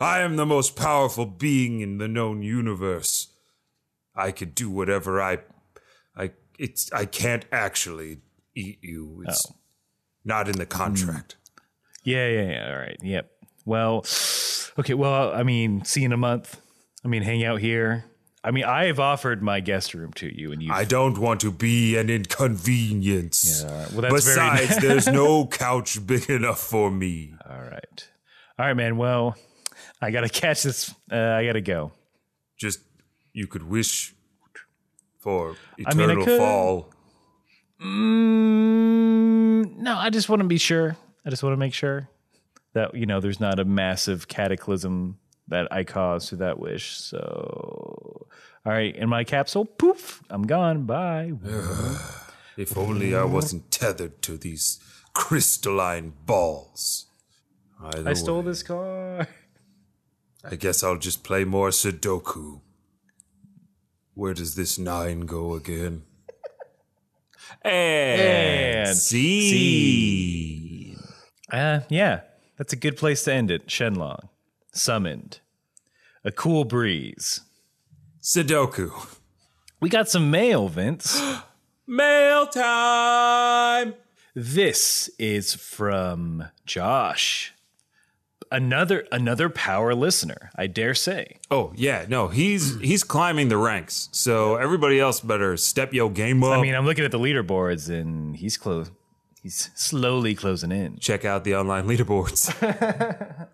I am the most powerful being in the known universe. I could do whatever I I it's I can't actually eat you. It's oh. not in the contract. Hmm. Yeah, yeah, yeah. All right. Yep. Well, okay. Well, I mean, see you in a month. I mean, hang out here. I mean, I have offered my guest room to you, and you. I don't want to be an inconvenience. all right. Well, that's very Besides, there's no couch big enough for me. all right. All right, man. Well, I gotta catch this. Uh, I gotta go. Just you could wish for I mean, I eternal could. fall. Mm, no, I just want to be sure. I just want to make sure that you know there's not a massive cataclysm that I caused through that wish. So, all right, in my capsule, poof, I'm gone. Bye. If only I wasn't tethered to these crystalline balls. Either I stole way, this car. I guess I'll just play more Sudoku. Where does this nine go again? And, And see. Uh, yeah, that's a good place to end it. Shenlong, summoned, a cool breeze. Sudoku. We got some mail, Vince. Mail time. This is from Josh. Another another power listener, I dare say. Oh yeah, no, he's he's climbing the ranks. So everybody else better step your game up. I mean, I'm looking at the leaderboards and he's close. He's slowly closing in. check out the online leaderboards.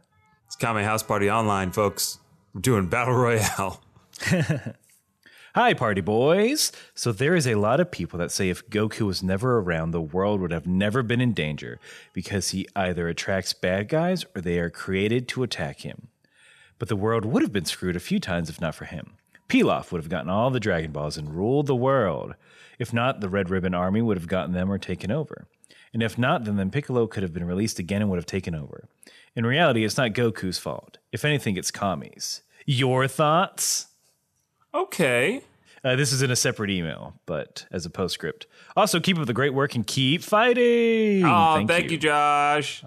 it's Kame House Party Online, folks. We're doing Battle Royale. Hi, party boys. So there is a lot of people that say if Goku was never around, the world would have never been in danger because he either attracts bad guys or they are created to attack him. But the world would have been screwed a few times if not for him. Pilaf would have gotten all the Dragon Balls and ruled the world. If not, the Red Ribbon Army would have gotten them or taken over. And if not, then, then Piccolo could have been released again and would have taken over. In reality, it's not Goku's fault. If anything, it's Kami's. Your thoughts? Okay. Uh, this is in a separate email, but as a postscript. Also, keep up the great work and keep fighting. Oh, thank, you. Josh.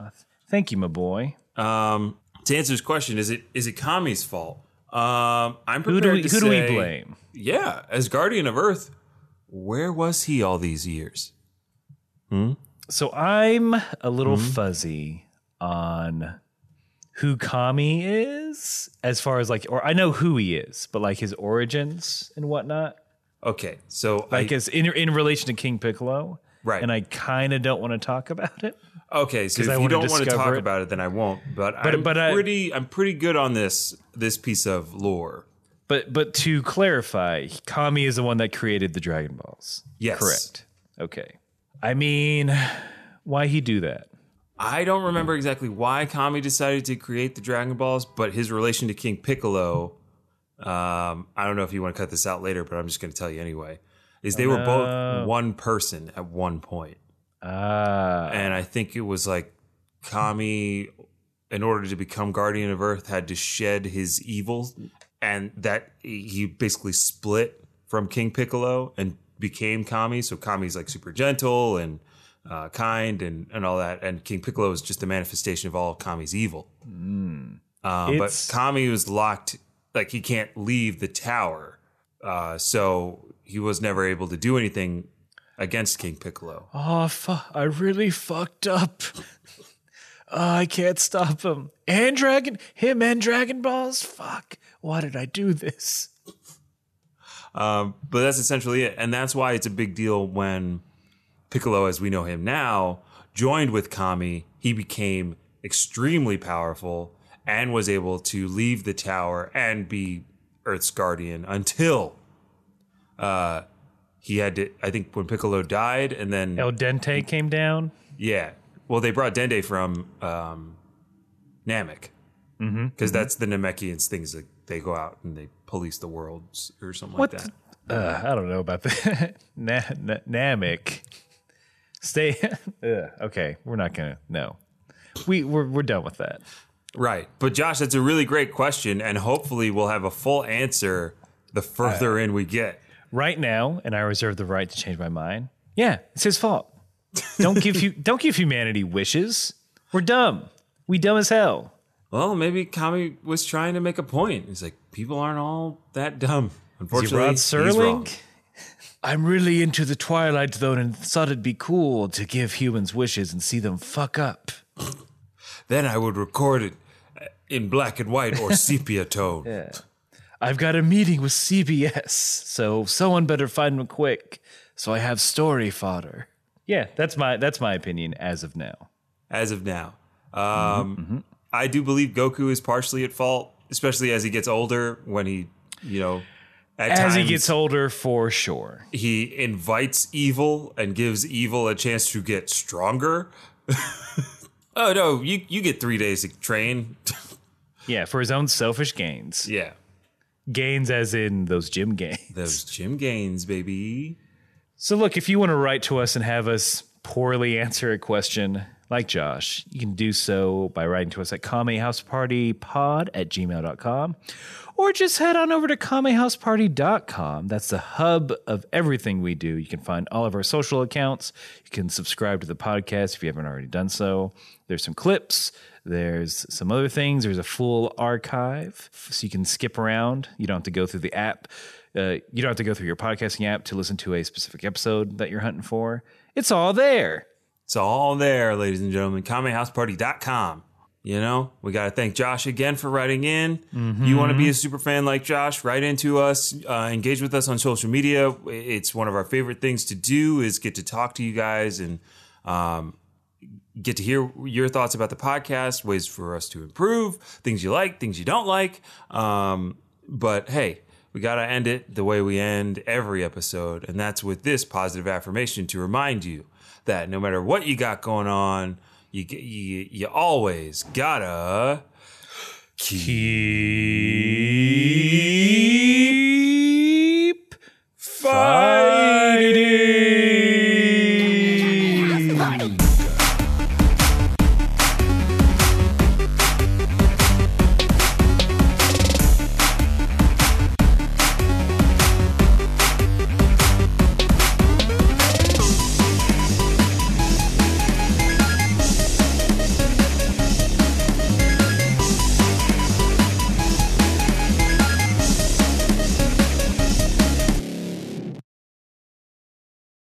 Thank you, my boy. Um, to answer his question, is it is it Kami's fault? Um, I'm Who prepared do we to who do we blame? Yeah, as Guardian of Earth, where was he all these years? Hmm? So I'm a little Mm-hmm. fuzzy on who Kami is, as far as like, or I know who he is, but like his origins and whatnot. Okay, so Like I, as in in relation to King Piccolo, Right. And I kind of don't want to talk about it. okay, so if I you don't want to talk it. about it, then I won't. But, I'm but I- pretty I'm pretty good on this this piece of lore. But but to clarify, Kami is the one that created the Dragon Balls. Yes. Correct. Okay. I mean, why he do that? I don't remember exactly why Kami decided to create the Dragon Balls, but his relation to King Piccolo, um, I don't know if you want to cut this out later, but I'm just going to tell you anyway, is they were both one person at one point. Ah, And I think it was like Kami, in order to become Guardian of Earth, had to shed his evil, and that he basically split from King Piccolo and became Kami. So Kami's like super gentle and uh, kind and, and all that, and King Piccolo is just the manifestation of all Kami's evil. Uh, but Kami was locked, like he can't leave the tower, uh, so he was never able to do anything against King Piccolo. oh, fu- I really fucked up. Oh, I can't stop him. And Dragon, him and Dragon Balls. Fuck. Why did I do this? Um, but that's essentially it. And that's why it's a big deal when Piccolo, as we know him now, joined with Kami. He became extremely powerful and was able to leave the tower and be Earth's guardian until uh, he had to. I think when Piccolo died, and then El Dente came down. yeah, well, they brought Dende from um, Namek because that's the Namekians things that they go out and they police the worlds or something What like that. the- Uh, I don't know about that. Na- na- Namek. Stay. Ugh, okay, we're not gonna. No, we we're we're done with that. Right. But Josh, that's a really great question. And hopefully we'll have a full answer the further uh, in we get. right now, and I reserve the right to change my mind. Yeah, it's his fault. Don't give you don't give humanity wishes. We're dumb. We dumb as hell. Well, maybe Kami was trying to make a point. He's like, people aren't all that dumb. Is he Unfortunately, Rod he's wrong. Serling? I'm really into the Twilight Zone and thought it'd be cool to give humans wishes and see them fuck up. Then I would record it in black and white or sepia tone. I've got a meeting with CBS, so someone better find them quick, so I have story fodder. Yeah, that's my that's my opinion as of now. As of now, Mm-hmm, um, I do believe Goku is partially at fault, especially as he gets older. When he, you know, at As he gets older, for sure. he invites evil and gives evil a chance to get stronger. oh no, you you get three days to train. Yeah, for his own selfish gains. Yeah. Gains as in those gym gains. Those gym gains, baby. So, look, if you want to write to us and have us poorly answer a question like Josh, you can do so by writing to us at kamehousepartypod at gmail.com or just head on over to kamehouseparty.com. That's the hub of everything we do. You can find all of our social accounts. You can subscribe to the podcast if you haven't already done so. There's some clips, there's some other things. There's a full archive so you can skip around. You don't have to go through the app. Uh, you don't have to go through your podcasting app to listen to a specific episode that you're hunting for. It's all there. It's all there, ladies and gentlemen. KameHouseParty.com. You know, we got to thank Josh again for writing in. You want to be a super fan like Josh? Write into us, uh, engage with us on social media. It's one of our favorite things to do is get to talk to you guys and um, get to hear your thoughts about the podcast, ways for us to improve, things you like, things you don't like. Um, but hey, we got to end it the way we end every episode, and that's with this positive affirmation to remind you that no matter what you got going on, you you you always gotta keep fighting.